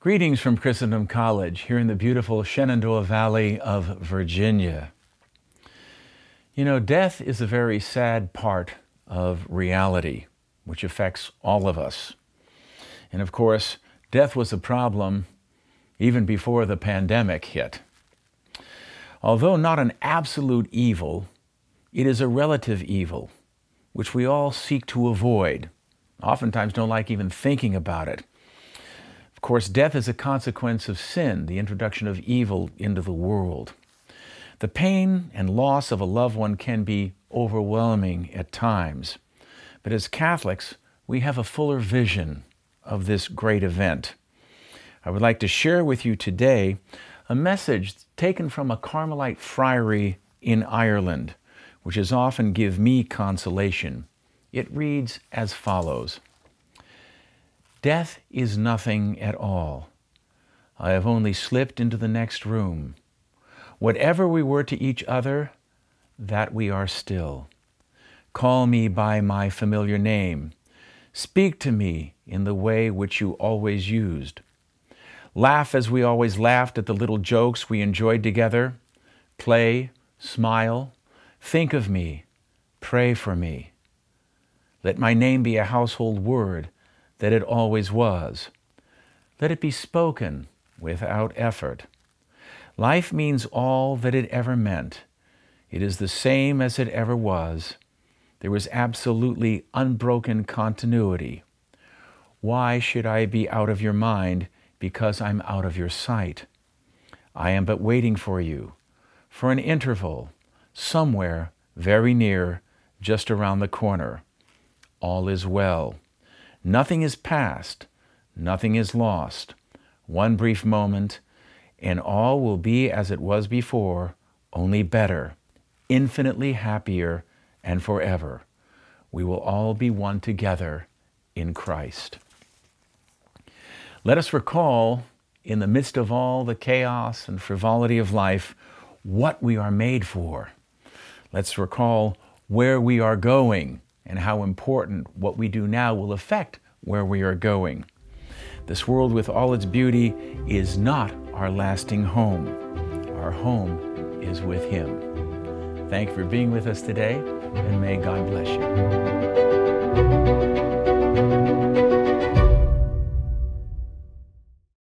Greetings from Christendom College here in the beautiful Shenandoah Valley of Virginia. You know, death is a very sad part of reality, which affects all of us. And of course, death was a problem even before the pandemic hit. Although not an absolute evil, it is a relative evil, which we all seek to avoid. Oftentimes don't like even thinking about it. Of course, death is a consequence of sin, the introduction of evil into the world. The pain and loss of a loved one can be overwhelming at times. But as Catholics, we have a fuller vision of this great event. I would like to share with you today a message taken from a Carmelite friary in Ireland, which has often give me consolation. It reads as follows Death is nothing at all. I have only slipped into the next room. Whatever we were to each other, that we are still. Call me by my familiar name. Speak to me in the way which you always used. Laugh as we always laughed at the little jokes we enjoyed together. Play, smile, think of me, pray for me. Let my name be a household word that it always was. Let it be spoken without effort. Life means all that it ever meant. It is the same as it ever was. There was absolutely unbroken continuity. Why should I be out of your mind because I'm out of your sight? I am but waiting for you, for an interval, somewhere very near, just around the corner. All is well. Nothing is past, nothing is lost. One brief moment, and all will be as it was before, only better, infinitely happier, and forever. We will all be one together in Christ. Let us recall, in the midst of all the chaos and frivolity of life, what we are made for. Let's recall where we are going and how important what we do now will affect where we are going. This world, with all its beauty, is not our lasting home. Our home is with Him. Thank you for being with us today, and may God bless you.